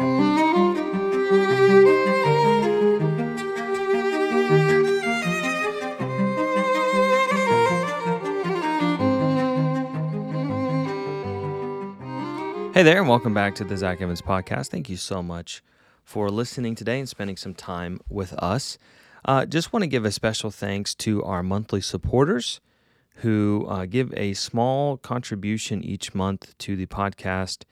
Hey there, and welcome back to the Zack Evans podcast. Thank you so much for listening today and spending some time with us. Uh, just want to give a special thanks to our monthly supporters who uh, give a small contribution each month to the podcast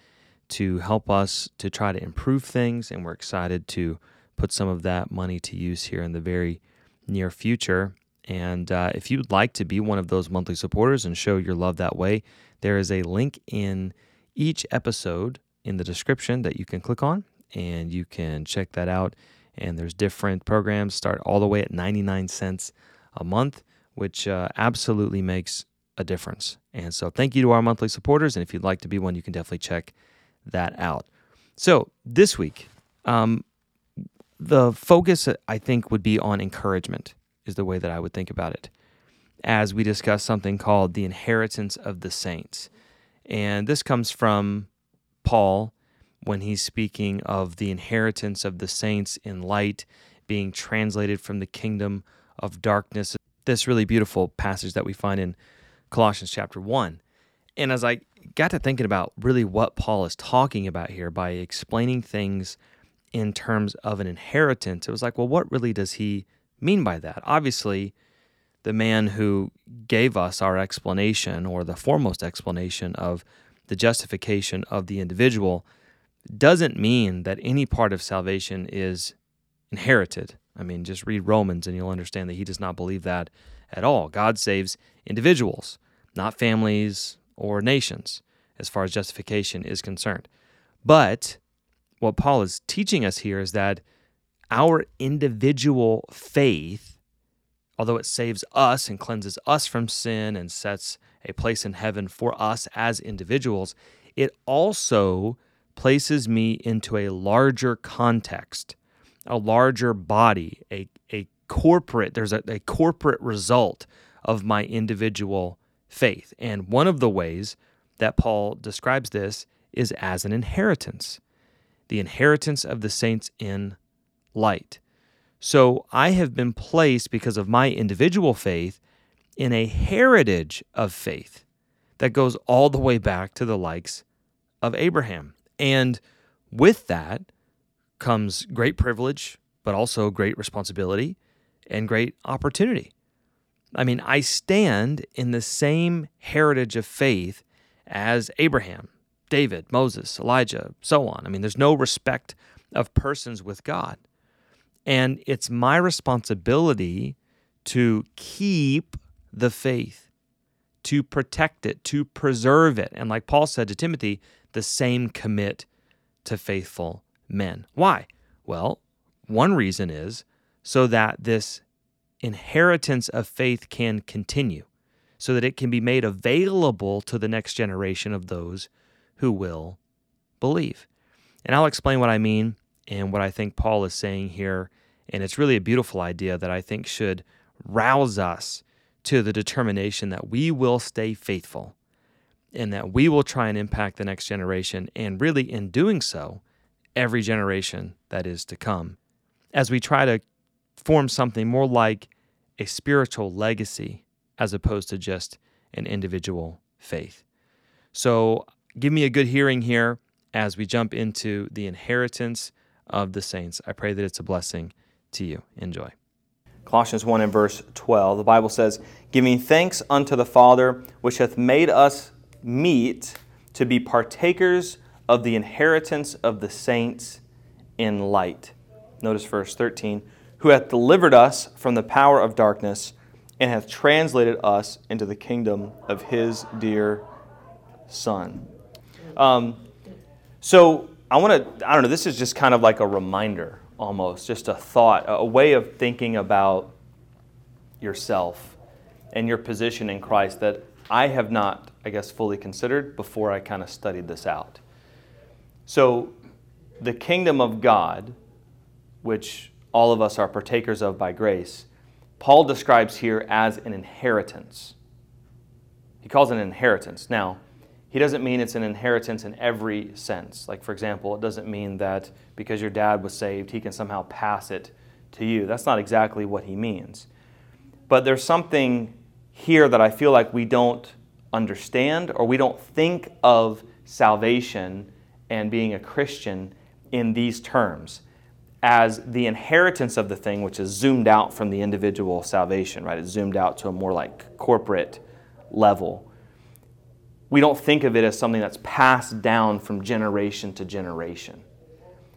to help us to try to improve things. And we're excited to put some of that money to use here in the very near future. And uh, if you'd like to be one of those monthly supporters and show your love that way, there is a link in each episode in the description that you can click on and you can check that out. And there's different programs start all the way at 99 cents a month, which uh, absolutely makes a difference. And so thank you to our monthly supporters. And if you'd like to be one, you can definitely check that out. So this week, um, the focus I think would be on encouragement, is the way that I would think about it, as we discuss something called the inheritance of the saints. And this comes from Paul when he's speaking of the inheritance of the saints in light being translated from the kingdom of darkness. This really beautiful passage that we find in Colossians chapter 1. And as I got to thinking about really what Paul is talking about here by explaining things in terms of an inheritance, it was like, well, what really does he mean by that? Obviously, the man who gave us our explanation or the foremost explanation of the justification of the individual doesn't mean that any part of salvation is inherited. I mean, just read Romans and you'll understand that he does not believe that at all. God saves individuals, not families or nations, as far as justification is concerned. But what Paul is teaching us here is that our individual faith although it saves us and cleanses us from sin and sets a place in heaven for us as individuals, it also places me into a larger context, a larger body, a, a corporate, there's a, a corporate result of my individual faith. And one of the ways that Paul describes this is as an inheritance, the inheritance of the saints in light. So I have been placed because of my individual faith in a heritage of faith that goes all the way back to the likes of Abraham. And with that comes great privilege, but also great responsibility and great opportunity. I mean, I stand in the same heritage of faith as Abraham, David, Moses, Elijah, so on. I mean, there's no respect of persons with God. And it's my responsibility to keep the faith, to protect it, to preserve it. And like Paul said to Timothy, the same commit to faithful men. Why? Well, one reason is so that this inheritance of faith can continue, so that it can be made available to the next generation of those who will believe. And I'll explain what I mean and what I think Paul is saying here and it's really a beautiful idea that I think should rouse us to the determination that we will stay faithful and that we will try and impact the next generation. And really, in doing so, every generation that is to come, as we try to form something more like a spiritual legacy as opposed to just an individual faith. So, give me a good hearing here as we jump into the inheritance of the saints. I pray that it's a blessing to you. Enjoy. Colossians 1 and verse 12, the Bible says, Giving thanks unto the Father, which hath made us meet to be partakers of the inheritance of the saints in light. Notice verse 13, who hath delivered us from the power of darkness and hath translated us into the kingdom of his dear Son. Um, so I want to, I don't know, this is just kind of like a reminder almost, just a thought, a way of thinking about yourself and your position in Christ that I have not, I guess, fully considered before I kind of studied this out. So, the kingdom of God, which all of us are partakers of by grace, Paul describes here as an inheritance. He calls it an inheritance. Now, he doesn't mean it's an inheritance in every sense. Like, for example, it doesn't mean that because your dad was saved, he can somehow pass it to you. That's not exactly what he means. But there's something here that I feel like we don't understand or we don't think of salvation and being a Christian in these terms as the inheritance of the thing, which is zoomed out from the individual salvation, right? It's zoomed out to a more like corporate level. We don't think of it as something that's passed down from generation to generation.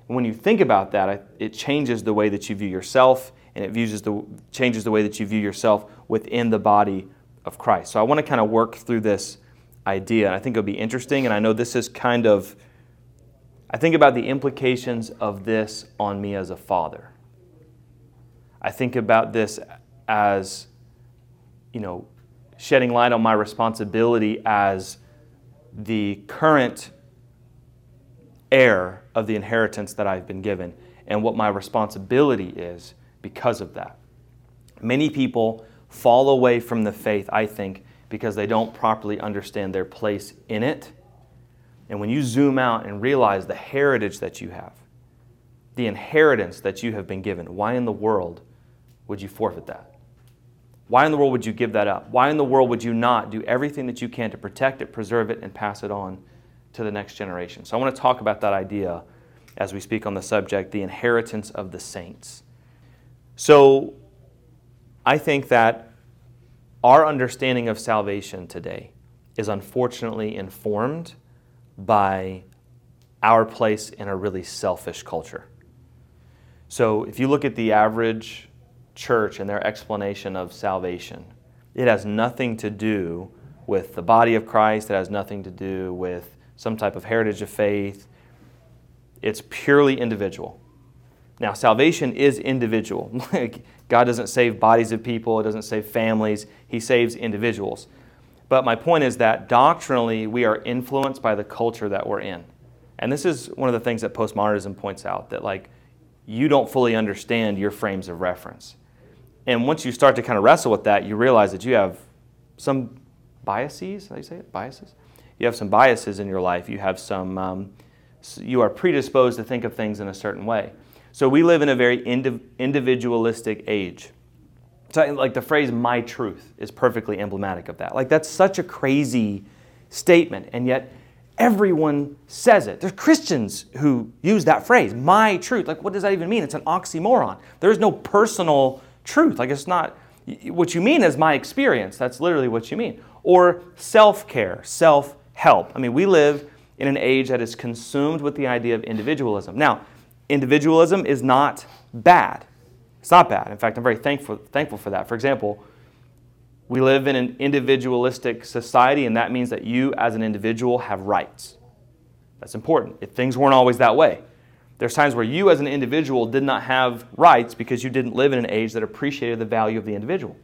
And when you think about that, it changes the way that you view yourself and it views the, changes the way that you view yourself within the body of Christ. So I want to kind of work through this idea, and I think it'll be interesting. And I know this is kind of, I think about the implications of this on me as a father. I think about this as, you know, shedding light on my responsibility as the current heir of the inheritance that I've been given and what my responsibility is because of that. Many people fall away from the faith, I think, because they don't properly understand their place in it. And when you zoom out and realize the heritage that you have, the inheritance that you have been given, why in the world would you forfeit that? Why in the world would you give that up? Why in the world would you not do everything that you can to protect it, preserve it, and pass it on to the next generation? So I want to talk about that idea as we speak on the subject the inheritance of the saints. So I think that our understanding of salvation today is unfortunately informed by our place in a really selfish culture. So if you look at the average church and their explanation of salvation, it has nothing to do with the body of Christ, it has nothing to do with some type of heritage of faith. It's purely individual. Now, salvation is individual. God doesn't save bodies of people, it doesn't save families, He saves individuals. But my point is that doctrinally, we are influenced by the culture that we're in. And this is one of the things that postmodernism points out that, like, you don't fully understand your frames of reference. And once you start to kind of wrestle with that, you realize that you have some biases. How do you say it? Biases. You have some biases in your life. You have some. Um, you are predisposed to think of things in a certain way. So we live in a very individualistic age. Like the phrase "my truth" is perfectly emblematic of that. Like that's such a crazy statement, and yet everyone says it. There's Christians who use that phrase, "my truth." Like, what does that even mean? It's an oxymoron. There is no personal truth. Like, it's not what you mean is my experience. That's literally what you mean. Or self-care, self-help. I mean, we live in an age that is consumed with the idea of individualism. Now, individualism is not bad. It's not bad. In fact, I'm very thankful, thankful for that. For example, we live in an individualistic society, and that means that you, as an individual, have rights. That's important. If things weren't always that way, there's times where you, as an individual, did not have rights because you didn't live in an age that appreciated the value of the individual.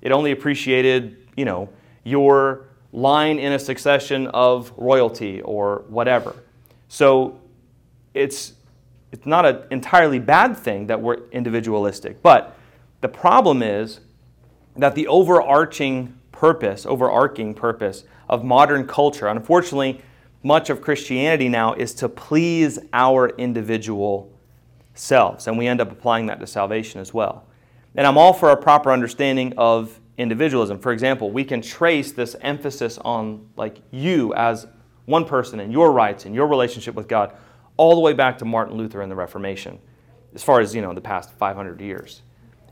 It only appreciated, you know, your line in a succession of royalty or whatever. So it's it's not an entirely bad thing that we're individualistic. But the problem is that the overarching purpose, overarching purpose of modern culture, unfortunately, much of Christianity now is to please our individual selves. And we end up applying that to salvation as well. And I'm all for a proper understanding of individualism. For example, we can trace this emphasis on like you as one person and your rights and your relationship with God all the way back to Martin Luther and the Reformation, as far as you know, the past 500 years.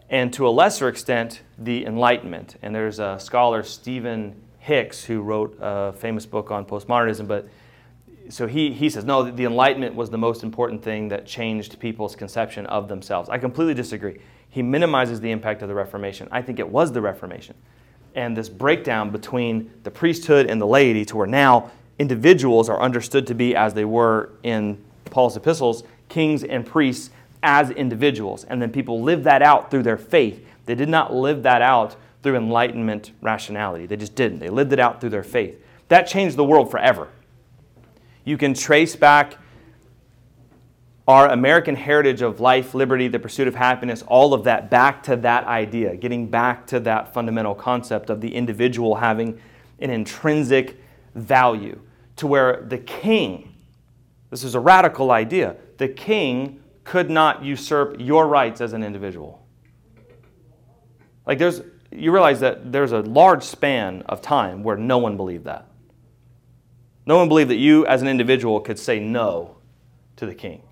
And to a lesser extent, the Enlightenment. And there's a scholar, Stephen Hicks, who wrote a famous book on postmodernism. But so he, he says, no, the Enlightenment was the most important thing that changed people's conception of themselves. I completely disagree. He minimizes the impact of the Reformation. I think it was the Reformation. And this breakdown between the priesthood and the laity to where now individuals are understood to be as they were in Paul's epistles, kings and priests as individuals. And then people lived that out through their faith. They did not live that out through enlightenment rationality. They just didn't. They lived it out through their faith. That changed the world forever. You can trace back our American heritage of life, liberty, the pursuit of happiness, all of that back to that idea, getting back to that fundamental concept of the individual having an intrinsic value to where the king, this is a radical idea, the king could not usurp your rights as an individual. Like there's, you realize that there's a large span of time where no one believed that. No one believed that you as an individual could say no to the king.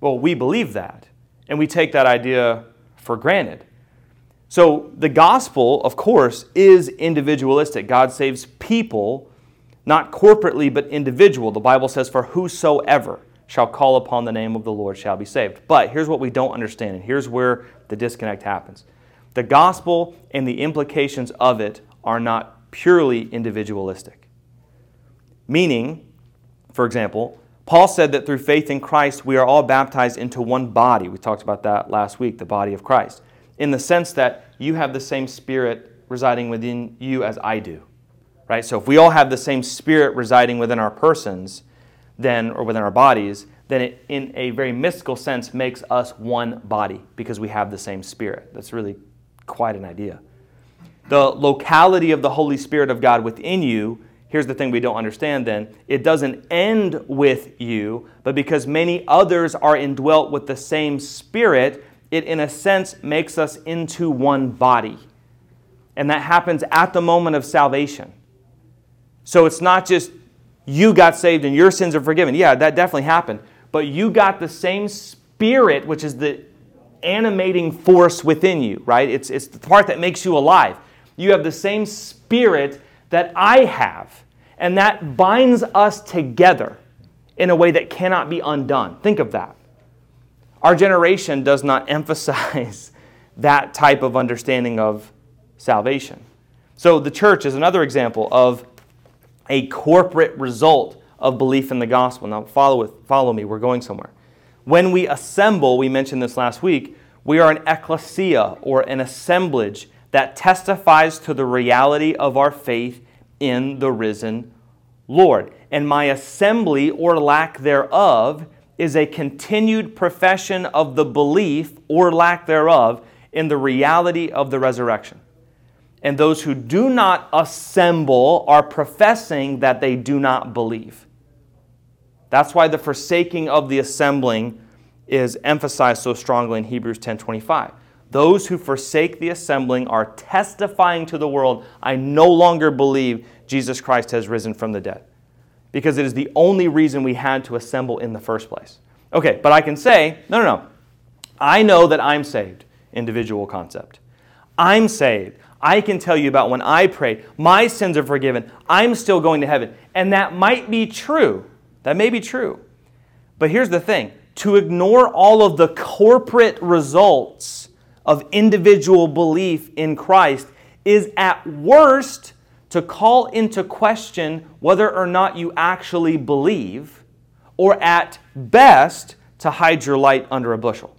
Well, we believe that, and we take that idea for granted. So the gospel, of course, is individualistic. God saves people, not corporately, but individual. The Bible says, For whosoever shall call upon the name of the Lord shall be saved. But here's what we don't understand, and here's where the disconnect happens. The gospel and the implications of it are not purely individualistic. Meaning, for example, Paul said that through faith in Christ, we are all baptized into one body. We talked about that last week, the body of Christ, in the sense that you have the same spirit residing within you as I do. Right? So if we all have the same spirit residing within our persons, then or within our bodies, then it in a very mystical sense makes us one body because we have the same spirit. That's really quite an idea. The locality of the Holy Spirit of God within you here's the thing we don't understand then it doesn't end with you, but because many others are indwelt with the same spirit, it in a sense makes us into one body. And that happens at the moment of salvation. So it's not just you got saved and your sins are forgiven. Yeah, that definitely happened. But you got the same spirit, which is the animating force within you, right? It's, it's the part that makes you alive. You have the same spirit that I have, and that binds us together in a way that cannot be undone. Think of that. Our generation does not emphasize that type of understanding of salvation. So, the church is another example of a corporate result of belief in the gospel. Now, follow, with, follow me, we're going somewhere. When we assemble, we mentioned this last week, we are an ecclesia or an assemblage that testifies to the reality of our faith in the risen Lord. And my assembly or lack thereof is a continued profession of the belief or lack thereof in the reality of the resurrection. And those who do not assemble are professing that they do not believe. That's why the forsaking of the assembling is emphasized so strongly in Hebrews 10:25. Those who forsake the assembling are testifying to the world, I no longer believe Jesus Christ has risen from the dead. Because it is the only reason we had to assemble in the first place. Okay, but I can say, no, no, no. I know that I'm saved, individual concept. I'm saved. I can tell you about when I prayed, my sins are forgiven, I'm still going to heaven. And that might be true. That may be true. But here's the thing to ignore all of the corporate results of individual belief in Christ is at worst to call into question whether or not you actually believe, or at best to hide your light under a bushel.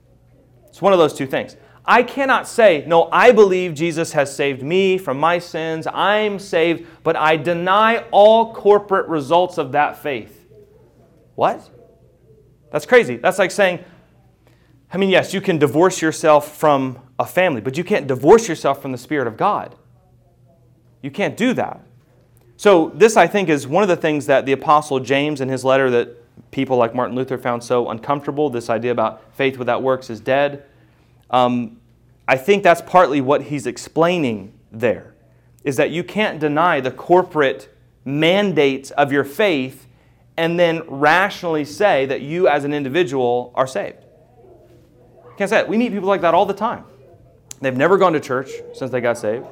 It's one of those two things. I cannot say, no, I believe Jesus has saved me from my sins, I'm saved, but I deny all corporate results of that faith. What? That's crazy. That's like saying, I mean, yes, you can divorce yourself from a family, but you can't divorce yourself from the Spirit of God. You can't do that. So, this, I think, is one of the things that the Apostle James in his letter that people like Martin Luther found so uncomfortable this idea about faith without works is dead. Um, I think that's partly what he's explaining there, is that you can't deny the corporate mandates of your faith and then rationally say that you as an individual are saved. Can't say it. We meet people like that all the time. They've never gone to church since they got saved,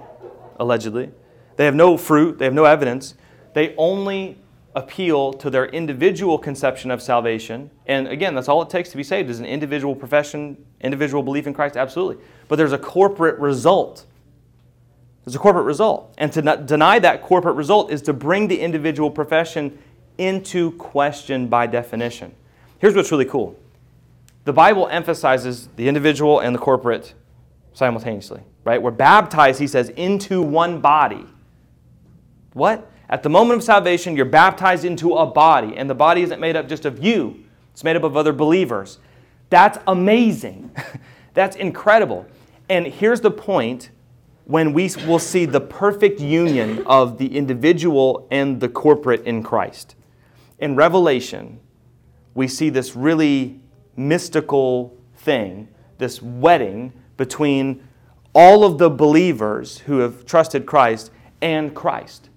allegedly. They have no fruit, they have no evidence. They only appeal to their individual conception of salvation. And again, that's all it takes to be saved is an individual profession, individual belief in Christ, absolutely. But there's a corporate result. There's a corporate result. And to deny that corporate result is to bring the individual profession into question by definition. Here's what's really cool the Bible emphasizes the individual and the corporate simultaneously, right? We're baptized, he says, into one body. What? At the moment of salvation, you're baptized into a body, and the body isn't made up just of you, it's made up of other believers. That's amazing. That's incredible. And here's the point when we will see the perfect union of the individual and the corporate in Christ. In Revelation, we see this really mystical thing, this wedding between all of the believers who have trusted Christ and Christ.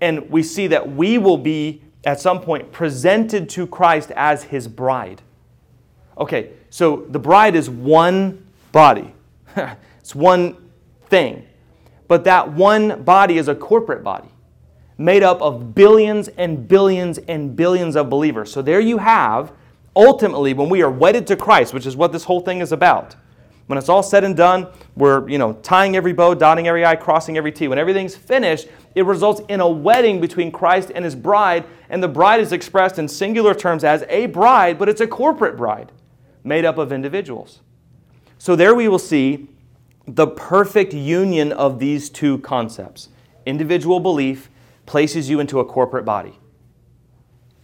And we see that we will be, at some point, presented to Christ as his bride. Okay, so the bride is one body, it's one thing. But that one body is a corporate body made up of billions and billions and billions of believers. So there you have, ultimately, when we are wedded to Christ, which is what this whole thing is about. When it's all said and done, we're you know tying every bow, dotting every I, crossing every T. When everything's finished, it results in a wedding between Christ and his bride, and the bride is expressed in singular terms as a bride, but it's a corporate bride made up of individuals. So there we will see the perfect union of these two concepts individual belief places you into a corporate body.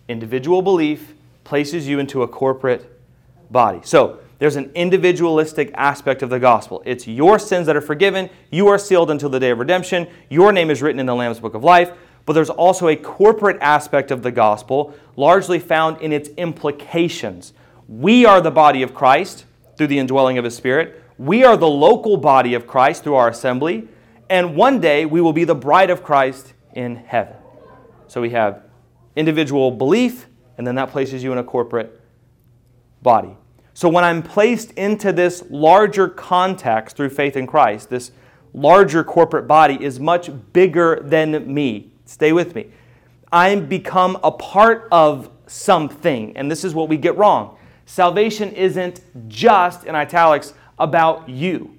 Individual belief places you into a corporate body. So, there's an individualistic aspect of the gospel. It's your sins that are forgiven, you are sealed until the day of redemption, your name is written in the Lamb's book of life. But there's also a corporate aspect of the gospel, largely found in its implications. We are the body of Christ through the indwelling of His Spirit. We are the local body of Christ through our assembly. And one day we will be the bride of Christ in heaven. So we have individual belief, and then that places you in a corporate body. So when I'm placed into this larger context through faith in Christ, this larger corporate body is much bigger than me. Stay with me. I become a part of something, and this is what we get wrong. Salvation isn't just, in italics, about you.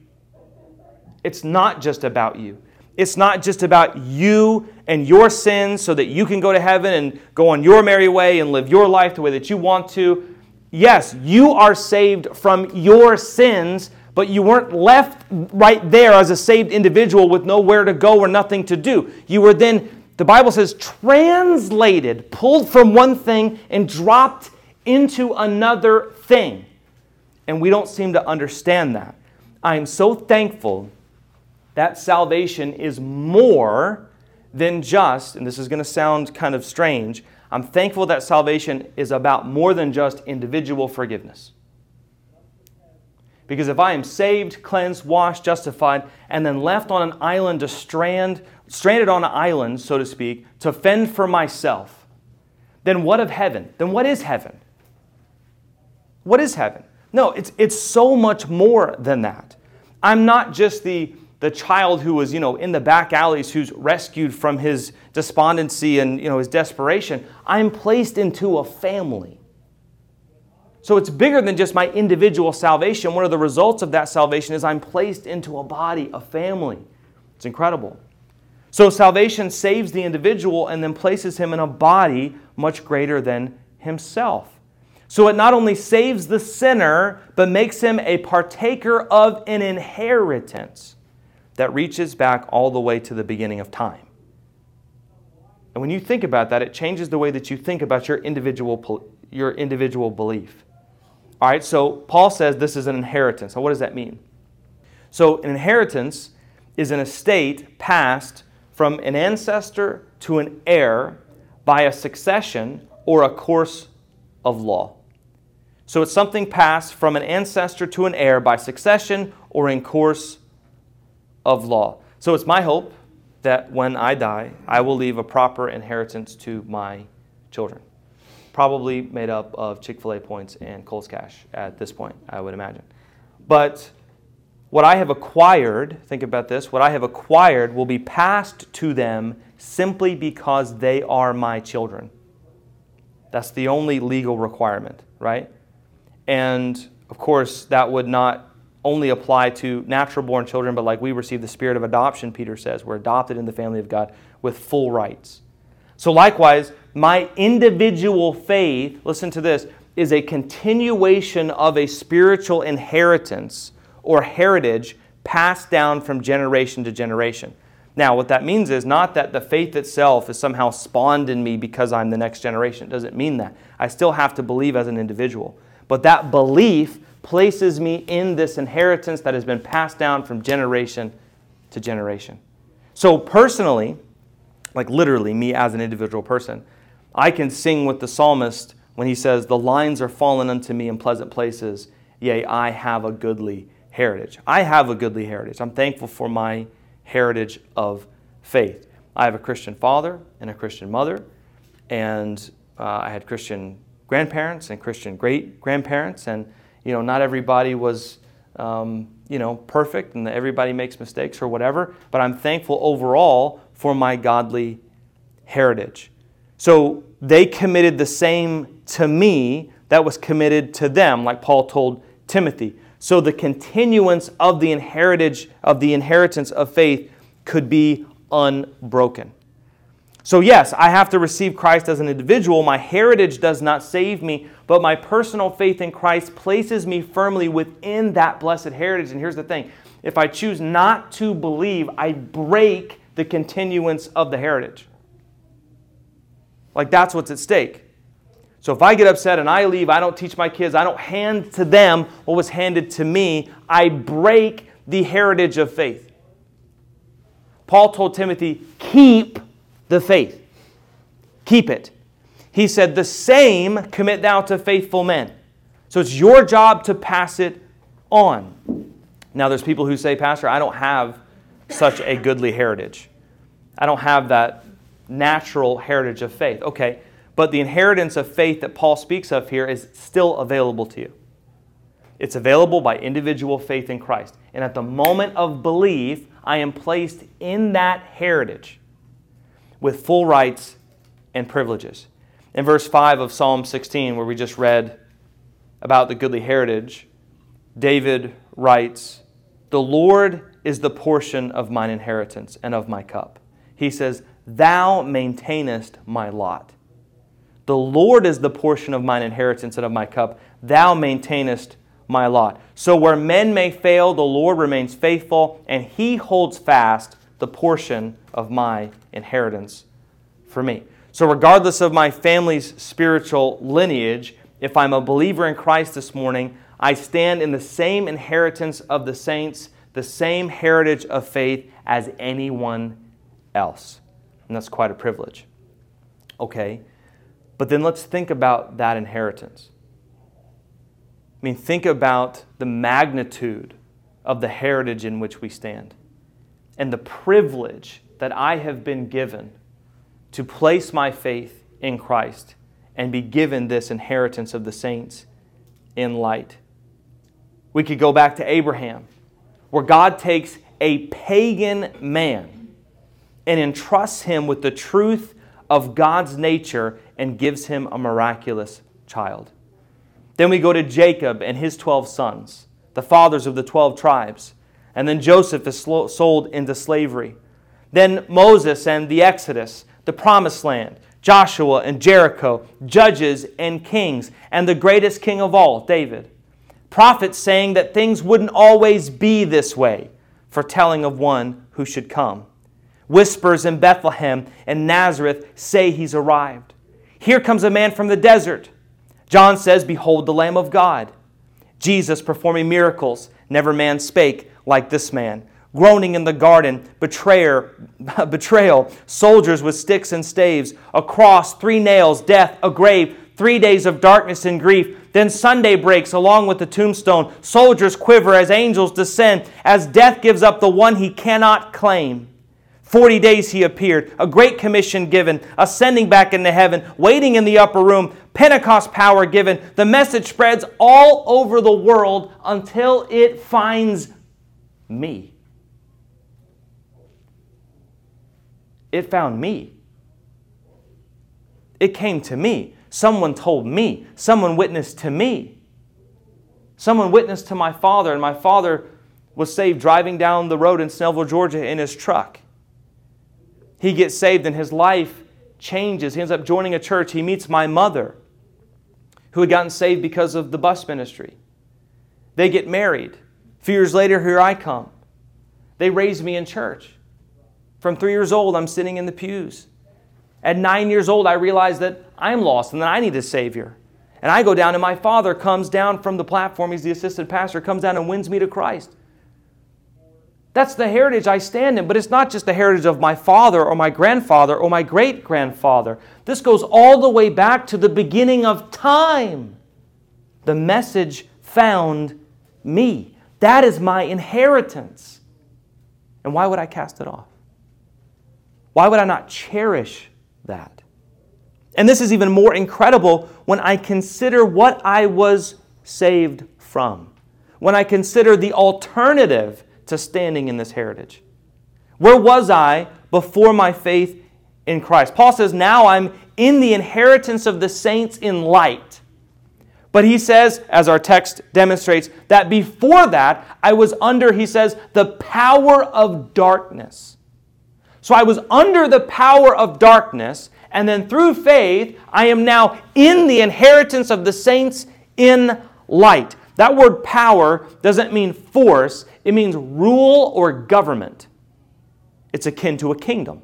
It's not just about you. It's not just about you and your sins so that you can go to heaven and go on your merry way and live your life the way that you want to. Yes, you are saved from your sins, but you weren't left right there as a saved individual with nowhere to go or nothing to do. You were then, the Bible says, translated, pulled from one thing and dropped into another thing. And we don't seem to understand that. I am so thankful that salvation is more than just, and this is going to sound kind of strange, I'm thankful that salvation is about more than just individual forgiveness. Because if I am saved, cleansed, washed, justified, and then left on an island to strand, stranded on an island, so to speak, to fend for myself, then what of heaven? Then what is heaven? What is heaven? No, it's, it's so much more than that. I'm not just the the child who was, you know, in the back alleys who's rescued from his despondency and, you know, his desperation. I'm placed into a family. So it's bigger than just my individual salvation. One of the results of that salvation is I'm placed into a body, a family. It's incredible. So salvation saves the individual and then places him in a body much greater than himself. So it not only saves the sinner, but makes him a partaker of an inheritance that reaches back all the way to the beginning of time. And when you think about that, it changes the way that you think about your individual, your individual belief. All right, so Paul says this is an inheritance. So, what does that mean? So, an inheritance is an estate passed from an ancestor to an heir by a succession or a course of law. So, it's something passed from an ancestor to an heir by succession or in course of law. So it's my hope that when I die, I will leave a proper inheritance to my children. Probably made up of Chick fil A points and Kohl's Cash at this point, I would imagine. But what I have acquired, think about this, what I have acquired will be passed to them simply because they are my children. That's the only legal requirement, right? And of course, that would not only apply to natural born children, but like we receive the spirit of adoption, Peter says. We're adopted in the family of God with full rights. So, likewise, my individual faith, listen to this, is a continuation of a spiritual inheritance or heritage passed down from generation to generation. Now, what that means is not that the faith itself is somehow spawned in me because I'm the next generation. It doesn't mean that. I still have to believe as an individual. But that belief places me in this inheritance that has been passed down from generation to generation. So, personally, like literally, me as an individual person, I can sing with the psalmist when he says, The lines are fallen unto me in pleasant places, yea, I have a goodly heritage. I have a goodly heritage. I'm thankful for my heritage of faith. I have a Christian father and a Christian mother, and uh, I had Christian grandparents and Christian great grandparents, and you know, not everybody was um, you know perfect, and everybody makes mistakes or whatever. But I'm thankful overall for my godly heritage. So they committed the same to me that was committed to them, like Paul told Timothy. So the continuance of the inheritance of the inheritance of faith could be unbroken. So, yes, I have to receive Christ as an individual. My heritage does not save me, but my personal faith in Christ places me firmly within that blessed heritage. And here's the thing if I choose not to believe, I break the continuance of the heritage. Like, that's what's at stake. So, if I get upset and I leave, I don't teach my kids, I don't hand to them what was handed to me, I break the heritage of faith. Paul told Timothy, keep the faith. Keep it. He said, The same commit thou to faithful men. So it's your job to pass it on. Now, there's people who say, Pastor, I don't have such a goodly heritage. I don't have that natural heritage of faith. Okay, but the inheritance of faith that Paul speaks of here is still available to you. It's available by individual faith in Christ. And at the moment of belief, I am placed in that heritage with full rights and privileges. In verse 5 of Psalm 16, where we just read about the goodly heritage, David writes, The Lord is the portion of mine inheritance and of my cup. He says, Thou maintainest my lot. The Lord is the portion of mine inheritance and of my cup. Thou maintainest my lot. So where men may fail, the Lord remains faithful, and he holds fast the portion of my inheritance for me. So, regardless of my family's spiritual lineage, if I'm a believer in Christ this morning, I stand in the same inheritance of the saints, the same heritage of faith as anyone else. And that's quite a privilege. Okay, but then let's think about that inheritance. I mean, think about the magnitude of the heritage in which we stand and the privilege that I have been given to place my faith in Christ and be given this inheritance of the saints in light. We could go back to Abraham, where God takes a pagan man and entrusts him with the truth of God's nature and gives him a miraculous child. Then we go to Jacob and his 12 sons, the fathers of the 12 tribes. And then Joseph is sold into slavery. Then Moses and the Exodus, the promised land, Joshua and Jericho, judges and kings, and the greatest king of all, David. Prophets saying that things wouldn't always be this way, foretelling of one who should come. Whispers in Bethlehem and Nazareth say he's arrived. Here comes a man from the desert. John says, Behold the Lamb of God. Jesus performing miracles, never man spake like this man. Groaning in the garden, betrayer, betrayal, soldiers with sticks and staves, a cross, three nails, death, a grave, three days of darkness and grief. Then Sunday breaks along with the tombstone. Soldiers quiver as angels descend, as death gives up the one he cannot claim. Forty days he appeared, a great commission given, ascending back into heaven, waiting in the upper room, Pentecost power given. The message spreads all over the world until it finds me. It found me. It came to me. Someone told me. Someone witnessed to me. Someone witnessed to my father, and my father was saved driving down the road in Snellville, Georgia in his truck. He gets saved, and his life changes. He ends up joining a church. He meets my mother, who had gotten saved because of the bus ministry. They get married. Few years later, here I come. They raised me in church. From three years old, I'm sitting in the pews. At nine years old, I realize that I'm lost and that I need a Savior. And I go down, and my father comes down from the platform. He's the assistant pastor, comes down and wins me to Christ. That's the heritage I stand in. But it's not just the heritage of my father or my grandfather or my great grandfather. This goes all the way back to the beginning of time. The message found me. That is my inheritance. And why would I cast it off? Why would I not cherish that? And this is even more incredible when I consider what I was saved from, when I consider the alternative to standing in this heritage. Where was I before my faith in Christ? Paul says, Now I'm in the inheritance of the saints in light. But he says, as our text demonstrates, that before that, I was under, he says, the power of darkness. So I was under the power of darkness, and then through faith, I am now in the inheritance of the saints in light. That word power doesn't mean force, it means rule or government. It's akin to a kingdom.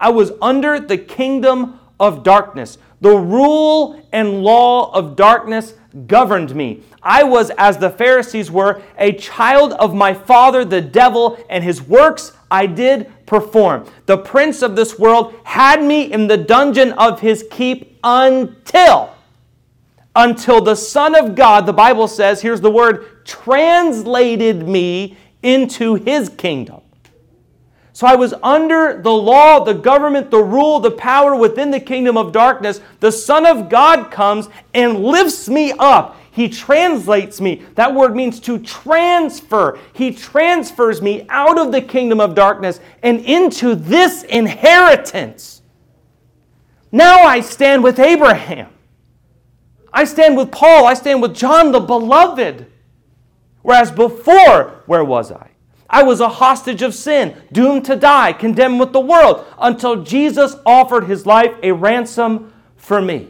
I was under the kingdom of darkness. The rule and law of darkness governed me. I was, as the Pharisees were, a child of my father, the devil, and his works I did perform. The prince of this world had me in the dungeon of his keep until until the Son of God, the Bible says, here's the word, translated me into his kingdom. So I was under the law, the government, the rule, the power within the kingdom of darkness. The Son of God comes and lifts me up. He translates me. That word means to transfer. He transfers me out of the kingdom of darkness and into this inheritance. Now I stand with Abraham. I stand with Paul. I stand with John the beloved. Whereas before, where was I? I was a hostage of sin, doomed to die, condemned with the world, until Jesus offered his life a ransom for me.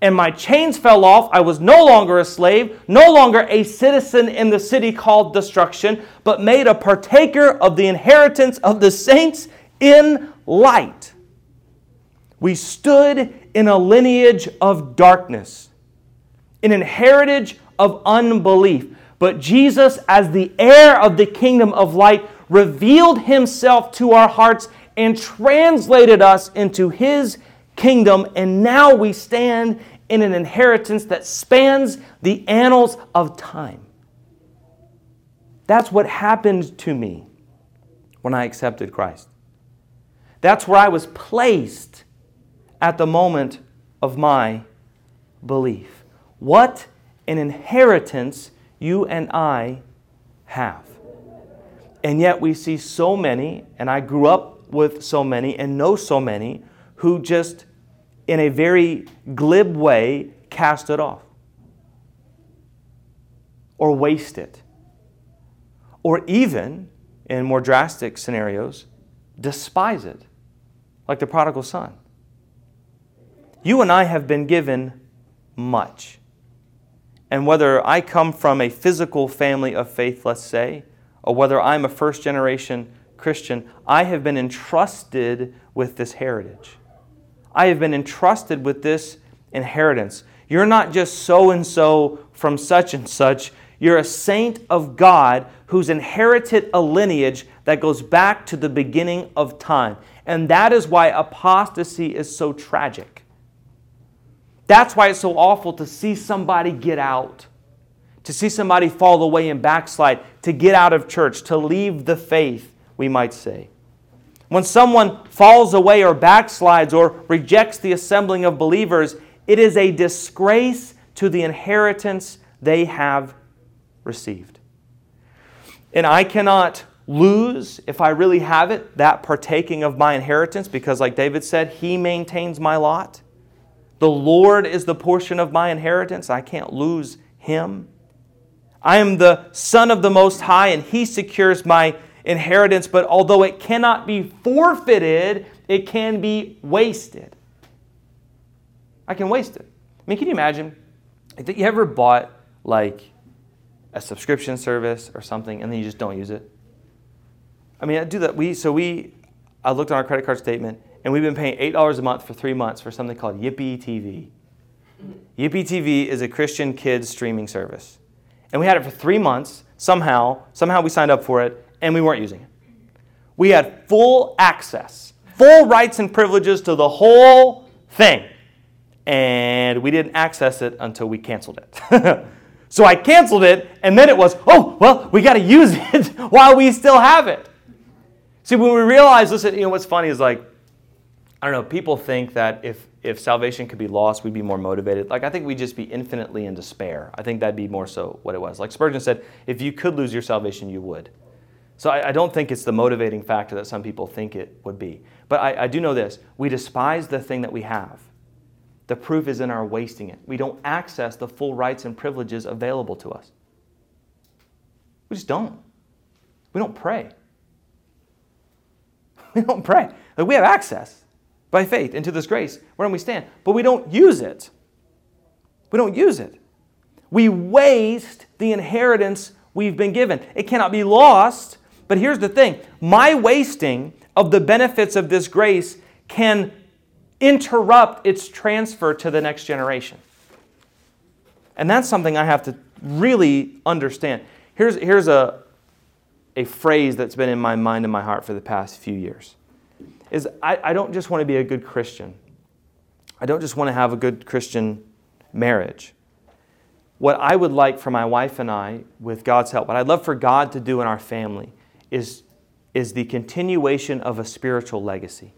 And my chains fell off. I was no longer a slave, no longer a citizen in the city called destruction, but made a partaker of the inheritance of the saints in light. We stood in a lineage of darkness in an heritage of unbelief. But Jesus, as the heir of the kingdom of light, revealed himself to our hearts and translated us into his kingdom. And now we stand in an inheritance that spans the annals of time. That's what happened to me when I accepted Christ. That's where I was placed at the moment of my belief. What an inheritance you and I have. And yet we see so many, and I grew up with so many and know so many, who just, in a very glib way, cast it off or waste it. Or even, in more drastic scenarios, despise it, like the prodigal son. You and I have been given much. And whether I come from a physical family of faith, let's say, or whether I'm a first generation Christian, I have been entrusted with this heritage. I have been entrusted with this inheritance. You're not just so and so from such and such. You're a saint of God who's inherited a lineage that goes back to the beginning of time. And that is why apostasy is so tragic. That's why it's so awful to see somebody get out, to see somebody fall away and backslide, to get out of church, to leave the faith, we might say. When someone falls away or backslides or rejects the assembling of believers, it is a disgrace to the inheritance they have received. And I cannot lose, if I really have it, that partaking of my inheritance because, like David said, he maintains my lot. The Lord is the portion of my inheritance. I can't lose him. I am the Son of the Most High, and he secures my inheritance. But although it cannot be forfeited, it can be wasted. I can waste it. I mean, can you imagine? If you ever bought like a subscription service or something and then you just don't use it? I mean, I do that. We so we I looked on our credit card statement and we've been paying $8 a month for three months for something called Yippee TV. Yippee TV is a Christian kids streaming service. And we had it for three months. Somehow, somehow we signed up for it, and we weren't using it. We had full access, full rights and privileges to the whole thing. And we didn't access it until we canceled it. so I canceled it, and then it was, oh, well, we got to use it while we still have it. See, when we realize, listen, you know, what's funny is like, I don't know, people think that if, if salvation could be lost, we'd be more motivated. Like, I think we'd just be infinitely in despair. I think that'd be more so what it was. Like Spurgeon said, if you could lose your salvation, you would. So I, I don't think it's the motivating factor that some people think it would be. But I, I do know this we despise the thing that we have. The proof is in our wasting it. We don't access the full rights and privileges available to us. We just don't. We don't pray. We don't pray. Like we have access by faith into this grace wherein we stand, but we don't use it. We don't use it. We waste the inheritance we've been given. It cannot be lost but here's the thing my wasting of the benefits of this grace can interrupt its transfer to the next generation. And that's something I have to really understand. Here's, here's a, a phrase that's been in my mind and my heart for the past few years is I, I don't just want to be a good Christian. I don't just want to have a good Christian marriage what I would like for my wife and I, with God's help, what I'd love for God to do in our family is, is the continuation of a spiritual legacy.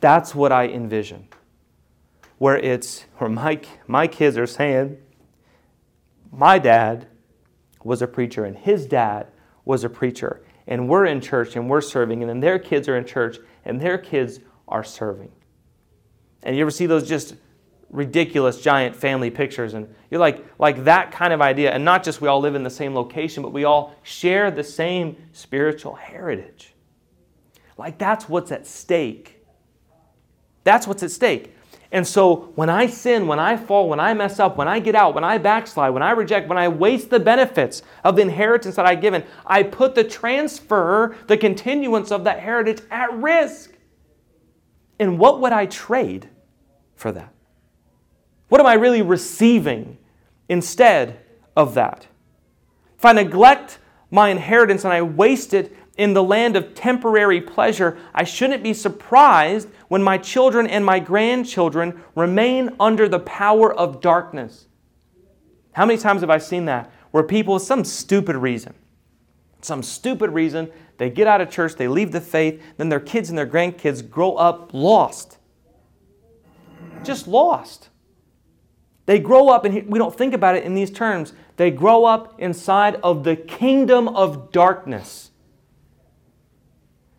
That's what I envision. Where it's where my, my kids are saying, my dad was a preacher and his dad was a preacher. And we're in church and we're serving, and then their kids are in church and their kids are serving. And you ever see those just ridiculous giant family pictures? And you're like like that kind of idea. And not just we all live in the same location but we all share the same spiritual heritage. Like that's what's at stake. That's what's at stake and so when i sin when i fall when i mess up when i get out when i backslide when i reject when i waste the benefits of the inheritance that i've given i put the transfer the continuance of that heritage at risk and what would i trade for that what am I really receiving instead of that? If I neglect my inheritance and I waste it in the land of temporary pleasure, I shouldn't be surprised when my children and my grandchildren remain under the power of darkness. How many times have I seen that? Where people, some stupid reason, some stupid reason, they get out of church, they leave the faith, then their kids and their grandkids grow up lost. Just lost. They grow up, and we don't think about it in these terms, they grow up inside of the kingdom of darkness.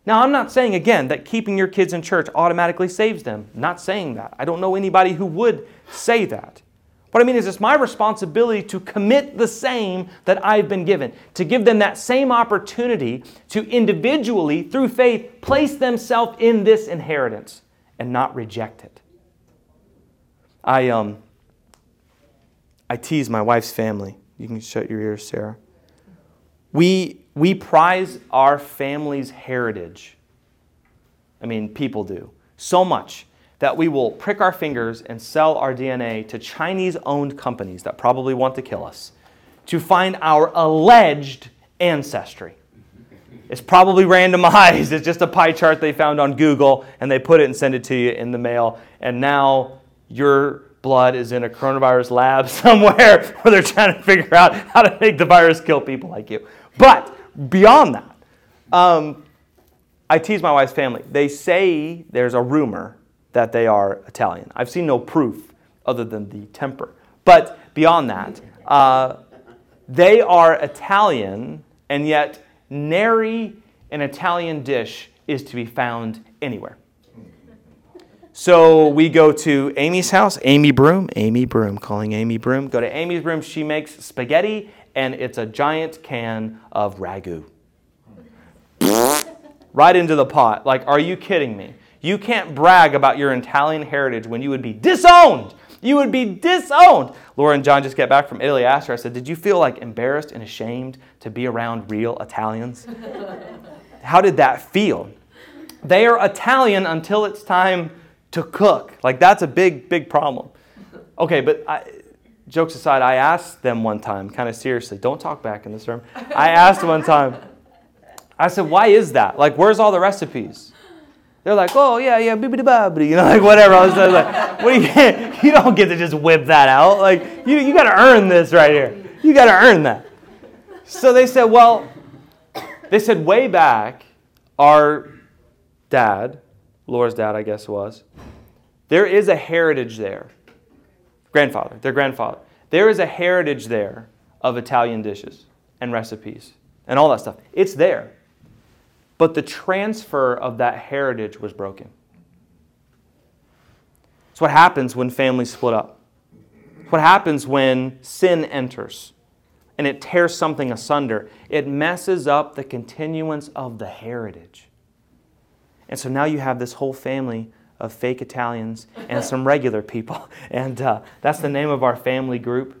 Now, I'm not saying again that keeping your kids in church automatically saves them. I'm not saying that. I don't know anybody who would say that. What I mean is, it's my responsibility to commit the same that I've been given, to give them that same opportunity to individually, through faith, place themselves in this inheritance and not reject it. I, um, I tease my wife's family. You can shut your ears, Sarah. We, we prize our family's heritage. I mean, people do. So much that we will prick our fingers and sell our DNA to Chinese owned companies that probably want to kill us to find our alleged ancestry. It's probably randomized. It's just a pie chart they found on Google and they put it and send it to you in the mail. And now you're blood is in a coronavirus lab somewhere where they're trying to figure out how to make the virus kill people like you. But beyond that, um, I tease my wife's family. They say there's a rumor that they are Italian. I've seen no proof other than the temper. But beyond that, uh, they are Italian, and yet nary an Italian dish is to be found anywhere. So we go to Amy's house, Amy Broom, Amy Broom, calling Amy Broom. Go to Amy's room, she makes spaghetti, and it's a giant can of ragu. right into the pot. Like, are you kidding me? You can't brag about your Italian heritage when you would be disowned. You would be disowned. Laura and John just got back from Italy. I asked her, I said, Did you feel like embarrassed and ashamed to be around real Italians? How did that feel? They are Italian until it's time to cook. Like that's a big, big problem. Okay, but I, jokes aside, I asked them one time, kind of seriously, don't talk back in this room. I asked one time, I said, why is that? Like, where's all the recipes? They're like, oh, yeah, yeah, bibbidi bobbidi, you know, like whatever. I was like, what do you, you don't get to just whip that out. Like, you, you got to earn this right here. You got to earn that. So they said, well, they said way back, our dad, Laura's dad, I guess was, there is a heritage there. Grandfather, their grandfather. There is a heritage there of Italian dishes and recipes and all that stuff. It's there. But the transfer of that heritage was broken. It's what happens when families split up. It's what happens when sin enters and it tears something asunder. It messes up the continuance of the heritage. And so now you have this whole family of fake Italians and some regular people. And uh, that's the name of our family group.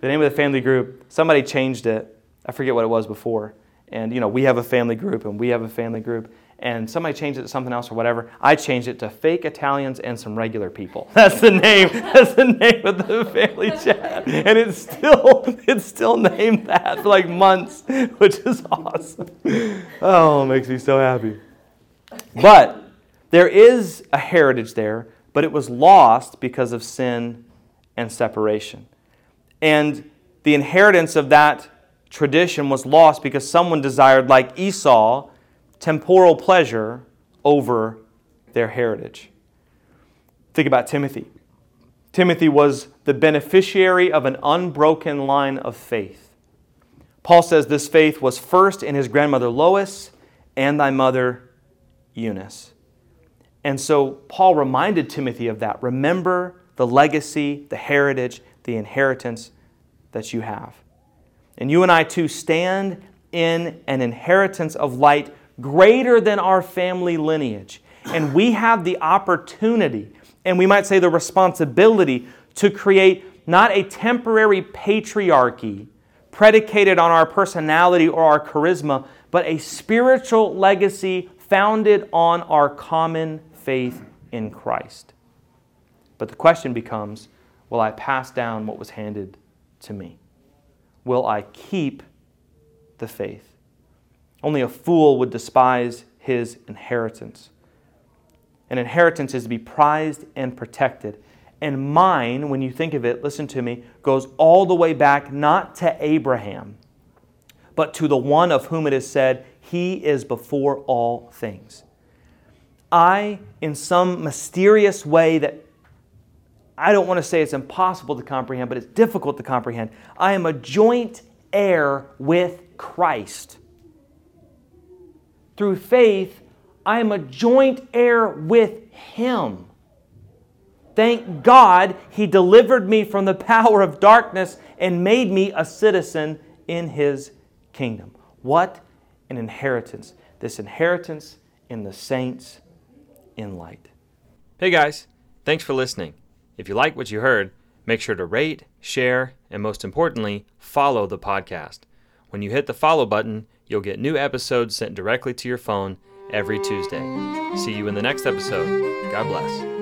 The name of the family group, somebody changed it. I forget what it was before. And, you know, we have a family group and we have a family group. And somebody changed it to something else or whatever. I changed it to fake Italians and some regular people. That's the name. That's the name of the family chat. And it's still it's still named that for like months, which is awesome. Oh, makes me so happy. But there is a heritage there, but it was lost because of sin and separation. And the inheritance of that tradition was lost because someone desired, like Esau, temporal pleasure over their heritage. Think about Timothy. Timothy was the beneficiary of an unbroken line of faith. Paul says this faith was first in his grandmother Lois and thy mother Eunice. And so Paul reminded Timothy of that. Remember the legacy, the heritage, the inheritance that you have. And you and I too stand in an inheritance of light greater than our family lineage. And we have the opportunity, and we might say the responsibility, to create not a temporary patriarchy predicated on our personality or our charisma, but a spiritual legacy founded on our common faith in Christ. But the question becomes will I pass down what was handed to me? Will I keep the faith? Only a fool would despise his inheritance. An inheritance is to be prized and protected. And mine, when you think of it, listen to me, goes all the way back not to Abraham, but to the one of whom it is said, He is before all things. I, in some mysterious way that I don't want to say it's impossible to comprehend, but it's difficult to comprehend, I am a joint heir with Christ. Through faith, I am a joint heir with Him. Thank God He delivered me from the power of darkness and made me a citizen in His kingdom. What an inheritance! This inheritance in the saints in light. Hey guys, thanks for listening. If you like what you heard, make sure to rate, share, and most importantly, follow the podcast. When you hit the follow button, you'll get new episodes sent directly to your phone every Tuesday. See you in the next episode. God bless.